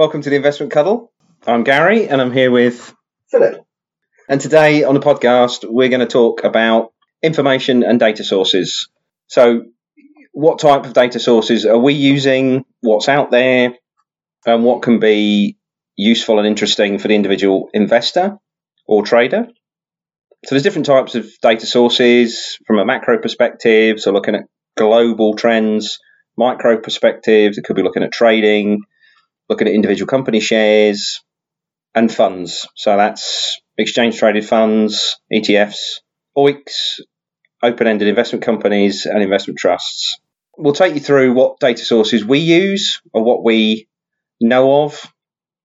Welcome to the Investment Cuddle. I'm Gary and I'm here with Philip. And today on the podcast, we're going to talk about information and data sources. So, what type of data sources are we using? What's out there? And what can be useful and interesting for the individual investor or trader? So, there's different types of data sources from a macro perspective. So, looking at global trends, micro perspectives, it could be looking at trading, looking at individual company shares, and funds. So, that's exchange traded funds, ETFs, OEICs, open ended investment companies, and investment trusts. We'll take you through what data sources we use or what we know of,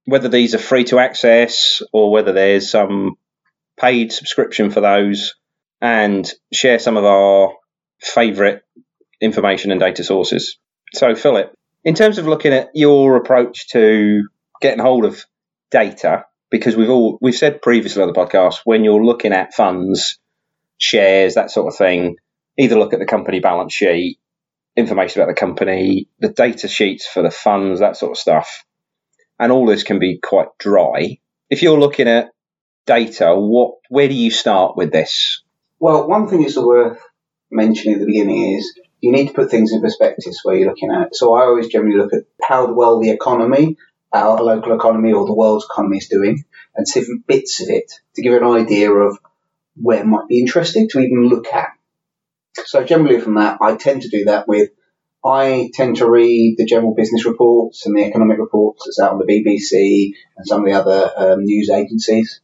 whether these are free to access or whether there's some paid subscription for those, and share some of our favourite information and data sources. So, Philip, in terms of looking at your approach to getting hold of data, because we've all we've said previously on the podcast, when you're looking at funds, shares, that sort of thing, either look at the company balance sheet, information about the company, the data sheets for the funds, that sort of stuff. And all this can be quite dry. If you're looking at data, what where do you start with this? Well, one thing that's worth mentioning at the beginning is you need to put things in perspective where you're looking at. So I always generally look at how well the economy, our local economy or the world's economy is doing, and different bits of it to give an idea of where it might be interesting to even look at. So generally from that, I tend to do that with, I tend to read the general business reports and the economic reports that's out on the BBC and some of the other um, news agencies.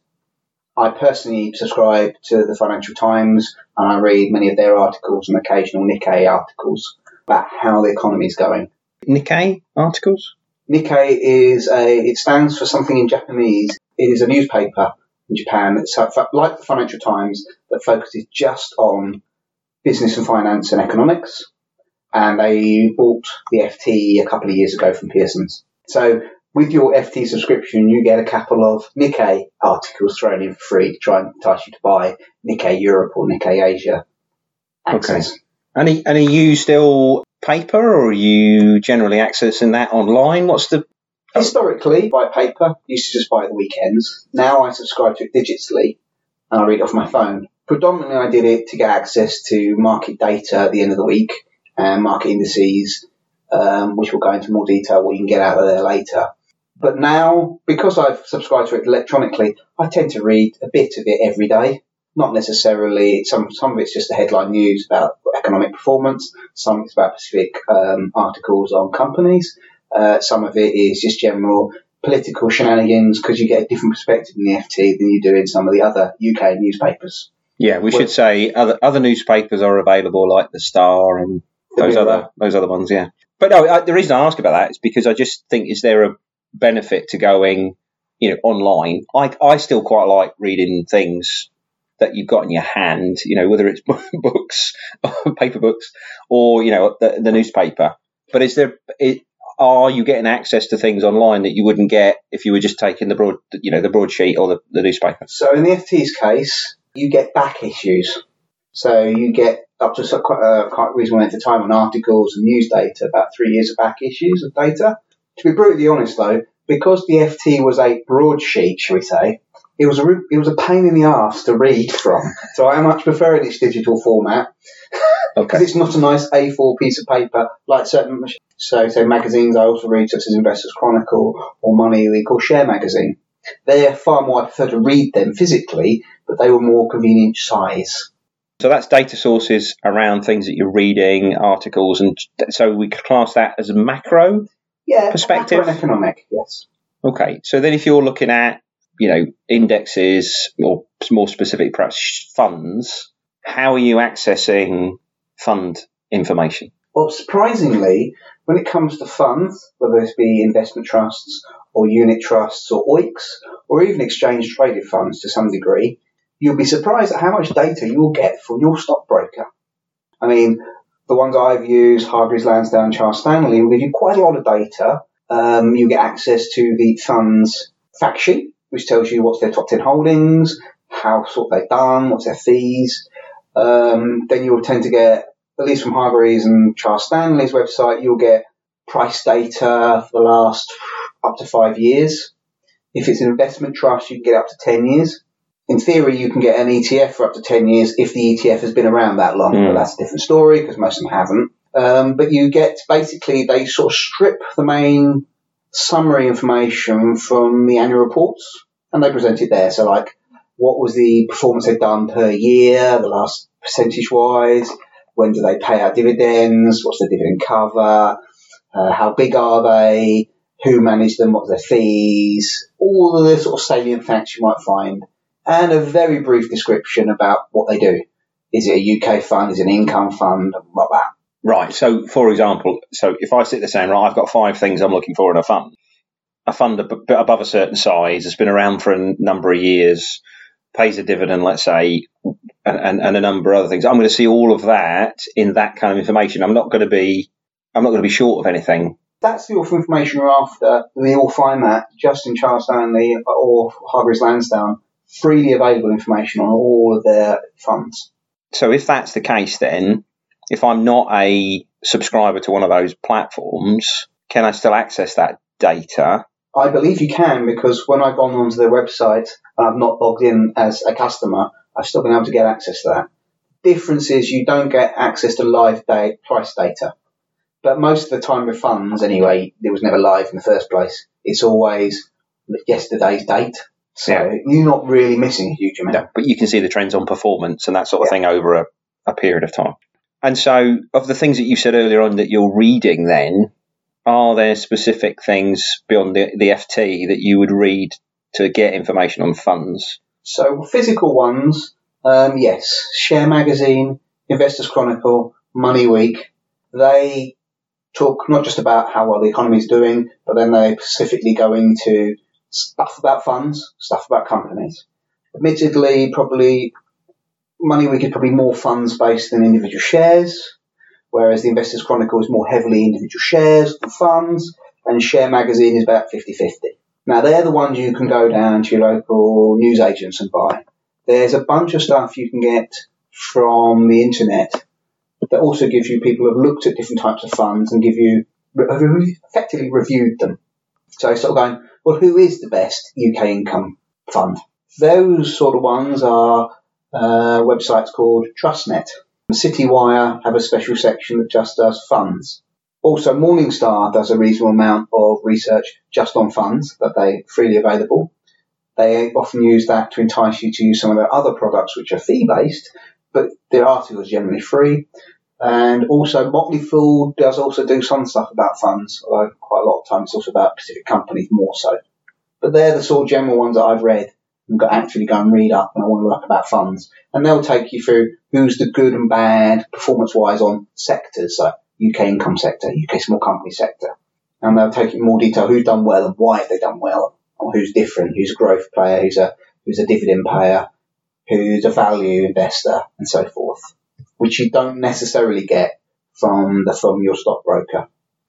I personally subscribe to the Financial Times and I read many of their articles and occasional Nikkei articles about how the economy is going. Nikkei articles? Nikkei is a, it stands for something in Japanese. It is a newspaper in Japan that's like the Financial Times that focuses just on business and finance and economics. And they bought the FT a couple of years ago from Pearson's. So with your FT subscription, you get a couple of Nikkei articles thrown in for free to try and entice you to buy Nikkei Europe or Nikkei Asia access. Okay. And are, and are you still paper or are you generally accessing that online? What's the Historically, by paper, used to just buy the weekends. Now I subscribe to it digitally and I read it off my phone. Predominantly, I did it to get access to market data at the end of the week and market indices, um, which we'll go into more detail what you can get out of there later. But now, because I've subscribed to it electronically, I tend to read a bit of it every day. Not necessarily, some, some of it's just the headline news about economic performance, some it's about specific um, articles on companies, uh, some of it is just general political shenanigans because you get a different perspective in the FT than you do in some of the other UK newspapers. Yeah, we well, should say other other newspapers are available, like the Star and those other those other ones. Yeah, but no, I, the reason I ask about that is because I just think is there a benefit to going, you know, online. I, I still quite like reading things that you've got in your hand, you know, whether it's books, paper books, or you know the, the newspaper. But is there? It, are you getting access to things online that you wouldn't get if you were just taking the broad, you know, the broadsheet or the, the newspaper? So in the FT's case, you get back issues. So you get up to quite, uh, quite reasonable length of time on articles and news data, about three years of back issues of data. To be brutally honest, though, because the FT was a broadsheet, shall we say, it was a it was a pain in the ass to read from. So I much prefer its digital format because okay. it's not a nice A4 piece of paper like certain. So, say magazines I also read, such as Investors Chronicle or Money Week or Share Magazine. They're far more. I prefer to read them physically, but they were more convenient size. So that's data sources around things that you're reading, articles, and so we could class that as macro yeah, perspective. economic, yes. Okay, so then if you're looking at you know indexes or more specific, perhaps funds, how are you accessing fund information? Well, surprisingly, when it comes to funds, whether it be investment trusts or unit trusts or OEICs or even exchange traded funds to some degree, you'll be surprised at how much data you'll get from your stockbroker. I mean, the ones I've used, Hargreaves Lansdown, Charles Stanley, will give you quite a lot of data. Um, you get access to the fund's fact sheet, which tells you what's their top 10 holdings, how sort they've done, what's their fees. Um, then you'll tend to get, at least from Hargreaves and Charles Stanley's website, you'll get price data for the last up to five years. If it's an investment trust, you can get up to 10 years. In theory, you can get an ETF for up to 10 years if the ETF has been around that long, Mm. but that's a different story because most of them haven't. Um, but you get basically, they sort of strip the main summary information from the annual reports and they present it there. So, like, what was the performance they've done per year, the last percentage wise, when do they pay out dividends, what's the dividend cover, uh, how big are they, who managed them, what's their fees, all of the sort of salient facts you might find, and a very brief description about what they do. Is it a UK fund? Is it an income fund? Like that. Right. So, for example, so if I sit there saying, right, I've got five things I'm looking for in a fund, a fund a bit above a certain size has been around for a number of years, pays a dividend, let's say, and, and, and a number of other things. I'm going to see all of that in that kind of information. I'm not going to be, I'm not going to be short of anything. That's the awful information you're after. You'll find that just in Charles Stanley or Hargreaves Lansdown, freely available information on all of their funds. So, if that's the case, then if I'm not a subscriber to one of those platforms, can I still access that data? I believe you can because when I've gone onto their website and I've not logged in as a customer, I've still been able to get access to that. Difference is you don't get access to live day price data. But most of the time with funds, anyway, it was never live in the first place. It's always yesterday's date. So Yeah. you're not really missing a huge amount. No, but you can see the trends on performance and that sort of Yeah. thing over a, a period of time. And so, of the things that you said earlier on that you're reading, then are there specific things beyond the, the FT that you would read to get information on funds? So physical ones, um, yes, Share Magazine, Investors Chronicle, Money Week, they talk not just about how well the economy is doing, but then they specifically go into stuff about funds, stuff about companies. Admittedly, probably Money Week is probably more funds based than individual shares, whereas the Investors Chronicle is more heavily individual shares than funds, and Share Magazine is about 50-50. Now they're the ones you can go down to your local news agents and buy. There's a bunch of stuff you can get from the internet that also gives you people who have looked at different types of funds and give you have effectively reviewed them. So sort of going, well, who is the best UK income fund? Those sort of ones are uh, websites called TrustNet. CityWire have a special section that just does funds. Also, Morningstar does a reasonable amount of research just on funds that they freely available. They often use that to entice you to use some of their other products which are fee based, but their articles are generally free. And also, Motley Fool does also do some stuff about funds, although quite a lot of times it's also about specific companies more so. But they're the sort of general ones that I've read and got actually go and read up and I want to look about funds. And they'll take you through who's the good and bad performance wise on sectors, so UK income sector, UK small company sector. And they'll take you in more detail who's done well and why have they done well, or who's different, who's a growth player, who's a who's a dividend payer, who's a value investor, and so forth, which you don't necessarily get from the from your stockbroker.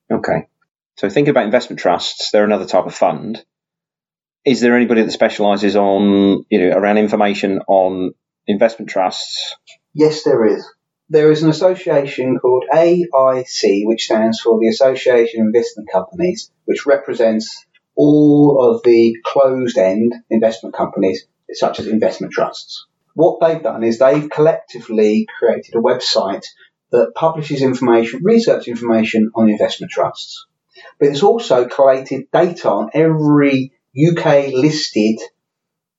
Okay. So, think about investment trusts. They're another type of fund. Is there anybody that specialises on, you know, around information on investment trusts? Yes, there is. There is an association called AIC, which stands for the Association of Investment Companies, which represents all of the closed end investment companies, such as investment trusts. What they've done is they've collectively created a website that publishes information, research information on investment trusts. But it's also collated data on every UK listed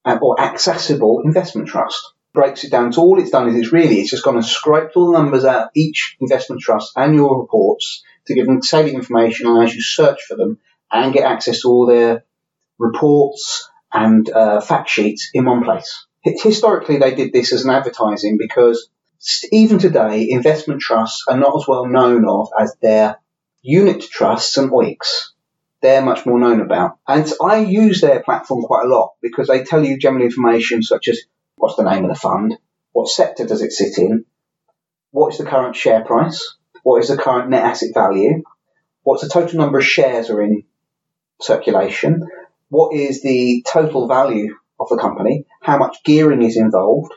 uh, or accessible investment trust breaks it down. So all it's done is it's really it's just gone and scraped all the numbers out of each investment trust annual reports to give them salient information on as you search for them and get access to all their reports and uh, fact sheets in one place. Hi- Historically, they did this as an advertising because even today, investment trusts are not as well known of as their unit trusts and OEICs they're much more known about. And I use their platform quite a lot because they tell you general information such as what's the name of the fund, what sector does it sit in, what is the current share price, what is the current net asset value, what's the total number of shares are in circulation, what is the total value of the company, how much gearing is involved,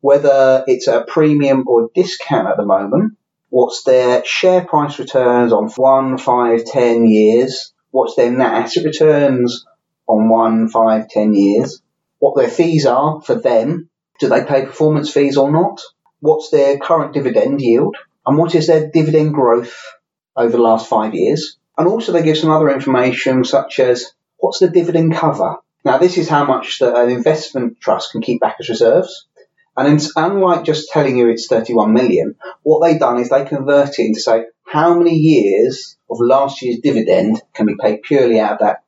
whether it's a premium or discount at the moment, what's their share price returns on one, five, ten years, what's their net asset returns on one, five, ten years, what their fees are for them, do they pay performance fees or not, what's their current dividend yield, and what is their dividend growth over the last five years. And also they give some other information such as what's the dividend cover. Now this is how much the, an investment trust can keep back as reserves. And unlike just telling you it's 31 million, what they've done is they convert it into say how many years of last year's dividend can be paid purely out of that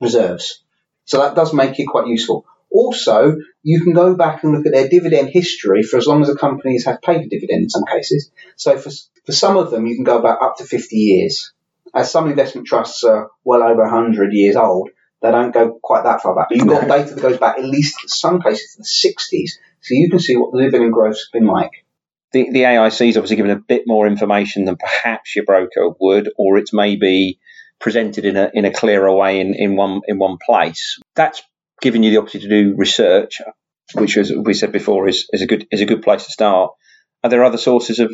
reserves. So that does make it quite useful. Also, you can go back and look at their dividend history for as long as the companies have paid a dividend in some cases. So for, for some of them, you can go back up to 50 years. As some investment trusts are well over 100 years old, they don't go quite that far back. But you've got data that goes back at least in some cases to the 60s, so you can see what the dividend growth's been like. The, the AIC is obviously given a bit more information than perhaps your broker would, or it's maybe presented in a in a clearer way in, in one in one place. That's giving you the opportunity to do research, which, as we said before, is, is a good is a good place to start. Are there other sources of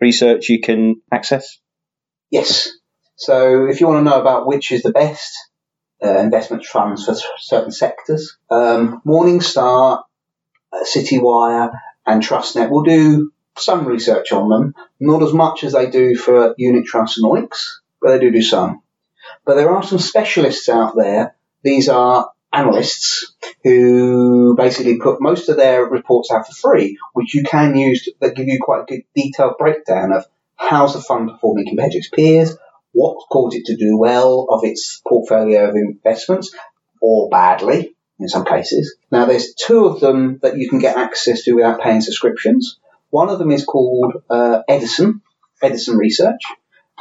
research you can access? Yes. So if you want to know about which is the best uh, investment funds for certain sectors, um, Morningstar, uh, CityWire, and TrustNet will do some research on them. Not as much as they do for unit trusts and OEICs, but they do do some. But there are some specialists out there. These are analysts who basically put most of their reports out for free, which you can use to, that give you quite a good detailed breakdown of how's the fund performing compared to its peers, what caused it to do well of its portfolio of investments, or badly in some cases. Now there's two of them that you can get access to without paying subscriptions. One of them is called uh, Edison, Edison Research.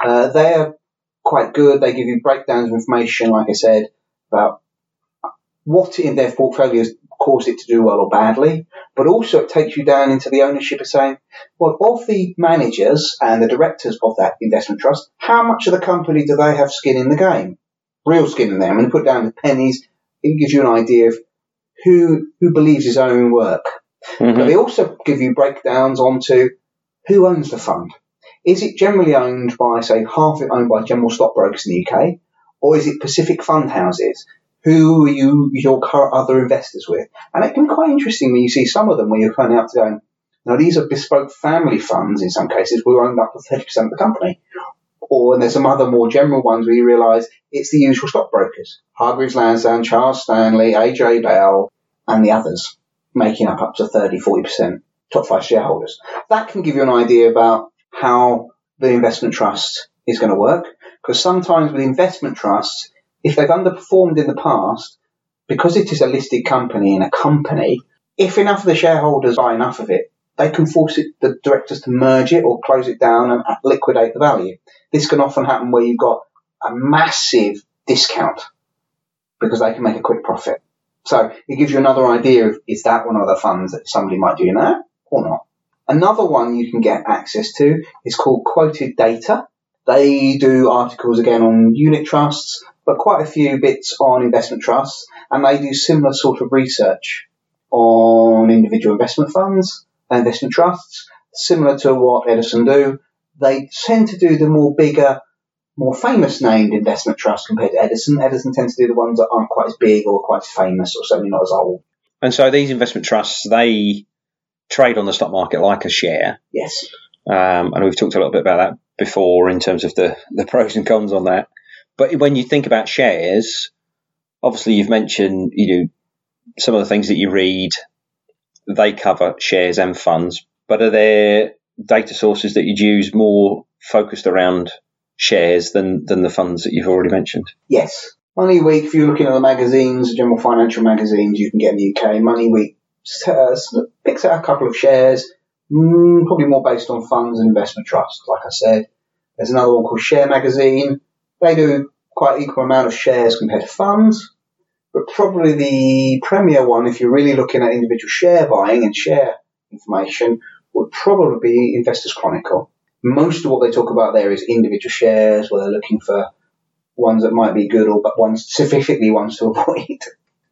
Uh, they are quite good. They give you breakdowns of information, like I said, about what in their portfolios caused it to do well or badly, but also it takes you down into the ownership of saying, well, of the managers and the directors of that investment trust, how much of the company do they have skin in the game? Real skin in there. I'm going to put down the pennies. It gives you an idea of who who believes his own work. Mm-hmm. But they also give you breakdowns onto who owns the fund. Is it generally owned by, say, half of it owned by general stockbrokers in the UK, or is it Pacific fund houses? Who are you your current other investors with? And it can be quite interesting when you see some of them where you're of out to going, now these are bespoke family funds in some cases who own up to 30% of the company. Or and there's some other more general ones where you realise it's the usual stockbrokers. Hargreaves Lansdown, Charles Stanley, AJ Bell, and the others making up up to 30, 40% top five shareholders. That can give you an idea about how the investment trust is going to work. Because sometimes with investment trusts, if they've underperformed in the past, because it is a listed company in a company, if enough of the shareholders buy enough of it, they can force it, the directors to merge it or close it down and liquidate the value. This can often happen where you've got a massive discount because they can make a quick profit. So it gives you another idea of is that one of the funds that somebody might do now or not. Another one you can get access to is called Quoted Data. They do articles again on unit trusts, but quite a few bits on investment trusts, and they do similar sort of research on individual investment funds and investment trusts, similar to what Edison do. They tend to do the more bigger, more famous named investment trusts compared to Edison. Edison tends to do the ones that aren't quite as big or quite as famous or certainly not as old. And so these investment trusts, they trade on the stock market like a share. Yes. Um, and we've talked a little bit about that before in terms of the, the pros and cons on that. But when you think about shares, obviously you've mentioned you know some of the things that you read. They cover shares and funds, but are there data sources that you'd use more focused around shares than than the funds that you've already mentioned? Yes. Money Week, if you're looking at the magazines, general financial magazines you can get in the UK, Money Week uh, picks out a couple of shares, mm, probably more based on funds and investment trusts, like I said. There's another one called Share Magazine, they do quite equal amount of shares compared to funds, but probably the premier one, if you're really looking at individual share buying and share information, would probably be Investors Chronicle. Most of what they talk about there is individual shares, where they're looking for ones that might be good or but ones specifically ones to avoid.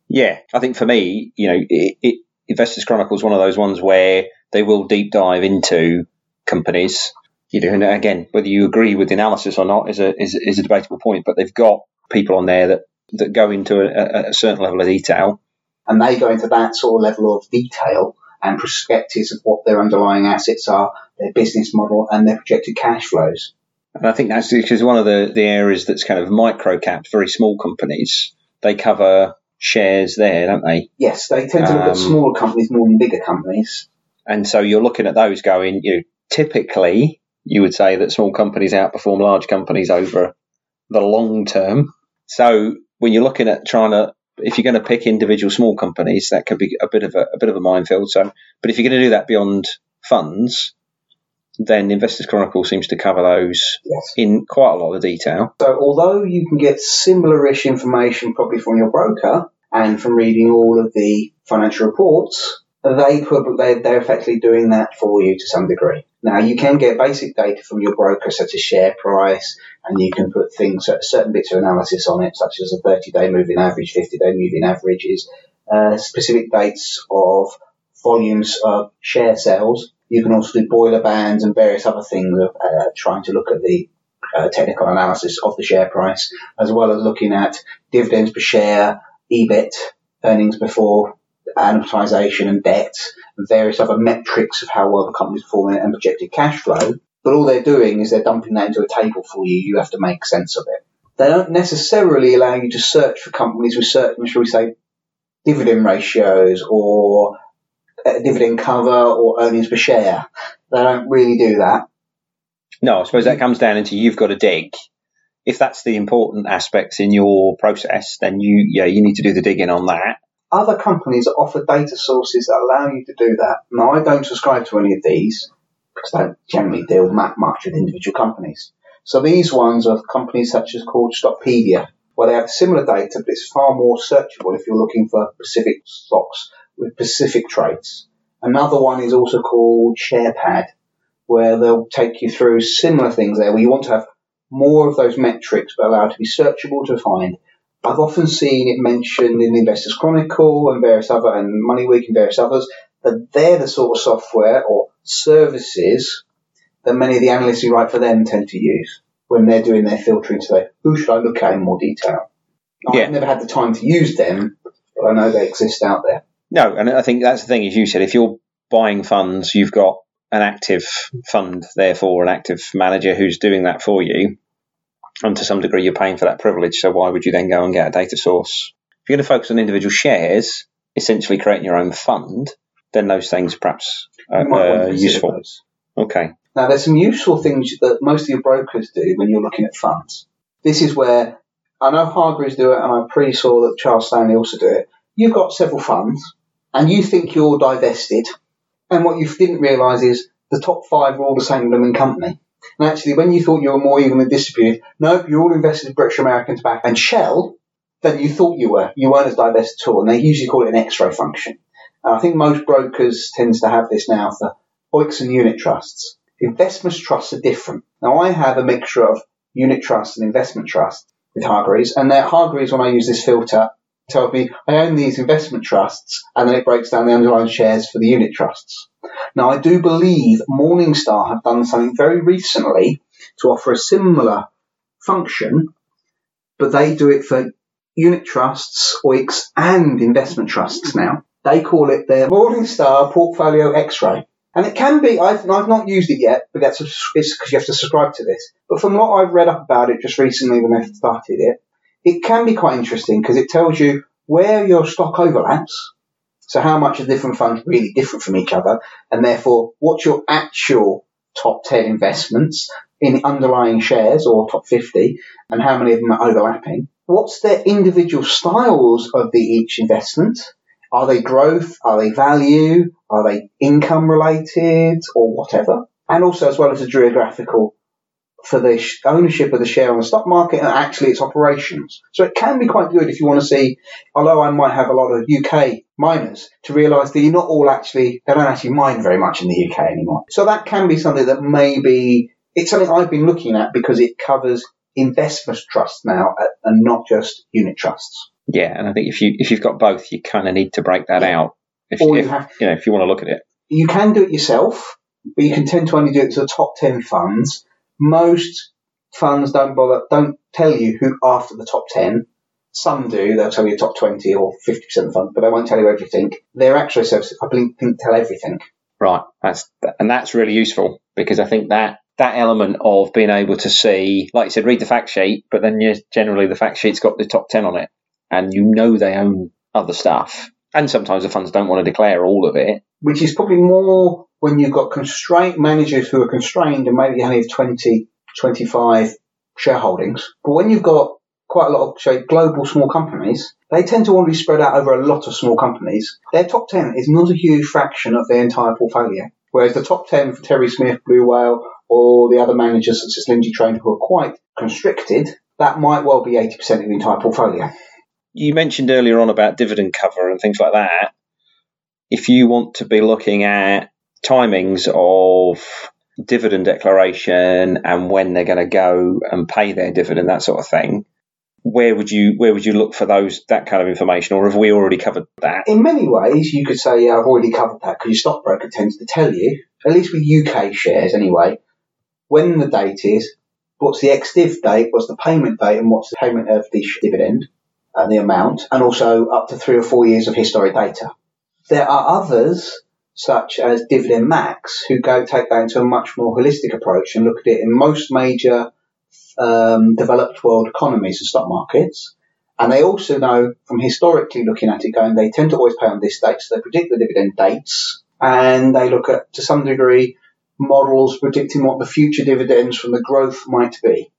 Yeah, I think for me, you know, it, it, Investors Chronicle is one of those ones where they will deep dive into companies you know, and again, whether you agree with the analysis or not is a is, is a debatable point. But they've got people on there that that go into a, a certain level of detail, and they go into that sort of level of detail and perspectives of what their underlying assets are, their business model, and their projected cash flows. And I think that's because one of the, the areas that's kind of micro capped, very small companies, they cover shares there, don't they? Yes, they tend to look Um, at smaller companies more than bigger companies. And so you're looking at those going, you know, typically you would say that small companies outperform large companies over the long term. So when you're looking at trying to, if you're going to pick individual small companies, that could be a bit of a, a bit of a minefield. So, but if you're going to do that beyond funds, then Investors Chronicle seems to cover those Yes. in quite a lot of detail. So although you can get similar-ish information probably from your broker and from reading all of the financial reports, they put, they, they're effectively doing that for you to some degree. Now you can get basic data from your broker such as share price and you can put things, certain bits of analysis on it such as a 30-day moving average, 50-day moving averages, uh, specific dates of volumes of share sales. You can also do Bollinger bands and various other things of uh, trying to look at the uh, technical analysis of the share price, as well as looking at dividends per share, EBIT, earnings before amortization and debt, and various other metrics of how well the company's performing and projected cash flow. But all they're doing is they're dumping that into a table for you. You have to make sense of it. They don't necessarily allow you to search for companies with certain, shall we say, dividend ratios or uh, dividend cover or earnings per share. They don't really do that. No, I suppose that comes down into you've got to dig. If that's the important aspects in your process, then you yeah you need to do the digging on that. Other companies that offer data sources that allow you to do that. Now, I don't subscribe to any of these because I don't generally deal that much with individual companies. So these ones are companies such as called Stockopedia, where they have similar data, but it's far more searchable if you're looking for specific stocks with specific trades. Another one is also called SharePad, where they'll take you through similar things there, where you want to have more of those metrics, but allowed to be searchable to find. I've often seen it mentioned in the Investors Chronicle and various other, and Money Week and various others, that they're the sort of software or services that many of the analysts who write for them tend to use when they're doing their filtering to say, who should I look at in more detail? Yeah. I've never had the time to use them, but I know they exist out there. No, and I think that's the thing, as you said, if you're buying funds, you've got an active fund, therefore an active manager who's doing that for you. And to some degree, you're paying for that privilege. So why would you then go and get a data source? If you're going to focus on individual shares, essentially creating your own fund, then those things perhaps are You might want to uh, useful. those. Okay. Now, there's some useful things that most of your brokers do when you're looking at funds. This is where I know Hargreaves do it, and I pretty saw that Charles Stanley also do it. You've got several funds, and you think you're divested, and what you didn't realise is the top five are all the same blooming company. And actually, when you thought you were more evenly distributed, nope, you're all invested in British American Tobacco and Shell than you thought you were. You weren't as diverse at all, and they usually call it an X-ray function. And I think most brokers tends to have this now for OEICs and unit trusts. Investment trusts are different. Now I have a mixture of unit trusts and investment trusts with Hargreaves, and that Hargreaves, when I use this filter, tells me I own these investment trusts, and then it breaks down the underlying shares for the unit trusts. Now I do believe Morningstar have done something very recently to offer a similar function, but they do it for unit trusts, OEICs, and investment trusts now. They call it their Morningstar Portfolio X-ray. And it can be, I've, I've not used it yet, but that's because you have to subscribe to this. But from what I've read up about it just recently when they started it, it can be quite interesting because it tells you where your stock overlaps. So how much are different funds really different from each other? And therefore, what's your actual top 10 investments in underlying shares or top 50 and how many of them are overlapping? What's their individual styles of the each investment? Are they growth? Are they value? Are they income related or whatever? And also as well as the geographical for the ownership of the share on the stock market and actually its operations. So it can be quite good if you want to see, although I might have a lot of UK miners, to realise that you're not all actually, they don't actually mine very much in the UK anymore. So that can be something that maybe, it's something I've been looking at because it covers investment trusts now uh, and not just unit trusts. Yeah, and I think if you if you've got both, you kind of need to break that out. If, Or you if have- you know if you want to look at it. You can do it yourself, but you can tend to only do it to the top 10 funds. Most funds don't bother, don't tell you who after the top 10. Some do, they'll tell you top 20 or 50% of the fund, but they won't tell you everything. Their actual services, I think, tell everything. Right. That's, and that's really useful because I think that that element of being able to see, like you said, read the fact sheet, but then you, generally the fact sheet's got the top 10 on it and you know they own other stuff. And sometimes the funds don't want to declare all of it. Which is probably more when you've got constraint managers who are constrained and maybe only have 20, 25 shareholdings. But when you've got quite a lot of say, global small companies, they tend to want to be spread out over a lot of small companies. Their top 10 is not a huge fraction of their entire portfolio. Whereas the top 10 for Terry Smith, Blue Whale, or the other managers such as Lindsell Train who are quite constricted, that might well be 80% of the entire portfolio. You mentioned earlier on about dividend cover and things like that. If you want to be looking at timings of dividend declaration and when they're going to go and pay their dividend, that sort of thing, where would you where would you look for those that kind of information, or have we already covered that? In many ways, you could say, yeah, I've already covered that because your stockbroker tends to tell you, at least with UK shares anyway, when the date is, what's the ex-div date, what's the payment date, and what's the payment of the dividend, and uh, the amount, and also up to three or four years of historic data. There are others, such as Dividend Max, who go take that into a much more holistic approach and look at it in most major um, developed world economies and stock markets. And they also know from historically looking at it going, they tend to always pay on this date, so they predict the dividend dates and they look at, to some degree, models predicting what the future dividends from the growth might be.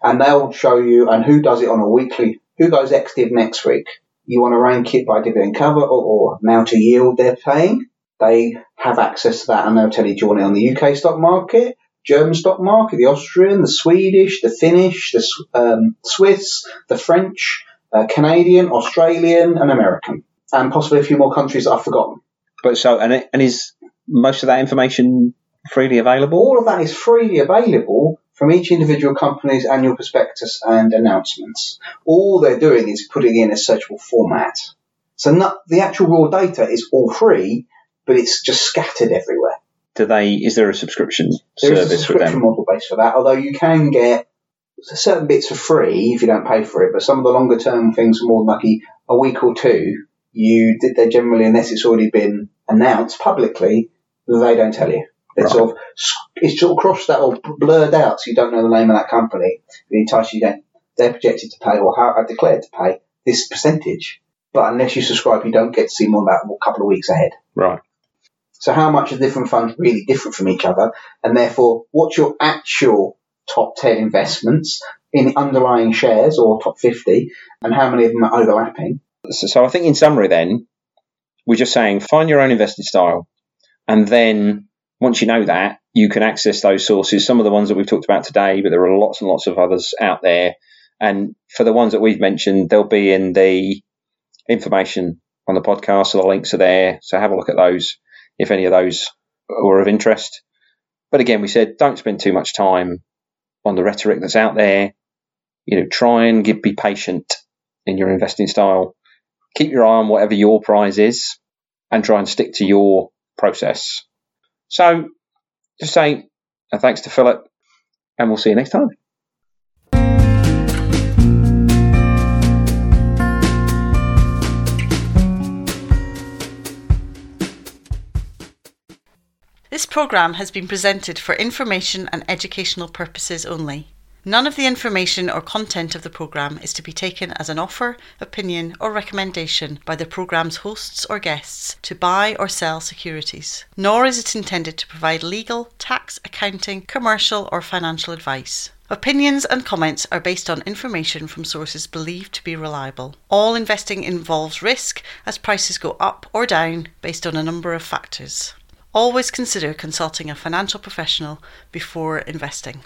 And they'll show you, and who does it on a weekly, who goes ex div next week. You want to rank it by dividend cover or, or amount of yield they're paying. They have access to that and they'll tell you, do you want it on the UK stock market? German stock market, the Austrian, the Swedish, the Finnish, the um, Swiss, the French, uh, Canadian, Australian, and American, and possibly a few more countries that I've forgotten. But so, and, it, and is most of that information freely available? All of that is freely available from each individual company's annual prospectus and announcements. All they're doing is putting in a searchable format. So not, the actual raw data is all free, but it's just scattered everywhere do they? Is there a subscription there service is a subscription model based for that? Although you can get certain bits for free if you don't pay for it, but some of the longer term things are more than like a week or two. You did they generally, unless it's already been announced publicly, they don't tell you. It's right. sort of it's sort of crossed that or blurred out, so you don't know the name of that company. The entire you don't. They're projected to pay or how I declared to pay this percentage, but unless you subscribe, you don't get to see more than that a couple of weeks ahead. Right. So how much are different funds really different from each other? And therefore, what's your actual top 10 investments in underlying shares or top 50 and how many of them are overlapping? So, so I think in summary then, we're just saying find your own investing style. And then once you know that, you can access those sources. Some of the ones that we've talked about today, but there are lots and lots of others out there. And for the ones that we've mentioned, they'll be in the information on the podcast. So the links are there. So have a look at those if any of those were of interest. But again, we said don't spend too much time on the rhetoric that's out there. You know, try and give, be patient in your investing style. Keep your eye on whatever your prize is and try and stick to your process. So just say thanks to Philip and we'll see you next time. This programme has been presented for information and educational purposes only. None of the information or content of the programme is to be taken as an offer, opinion, or recommendation by the programme's hosts or guests to buy or sell securities, nor is it intended to provide legal, tax, accounting, commercial, or financial advice. Opinions and comments are based on information from sources believed to be reliable. All investing involves risk as prices go up or down based on a number of factors. Always consider consulting a financial professional before investing.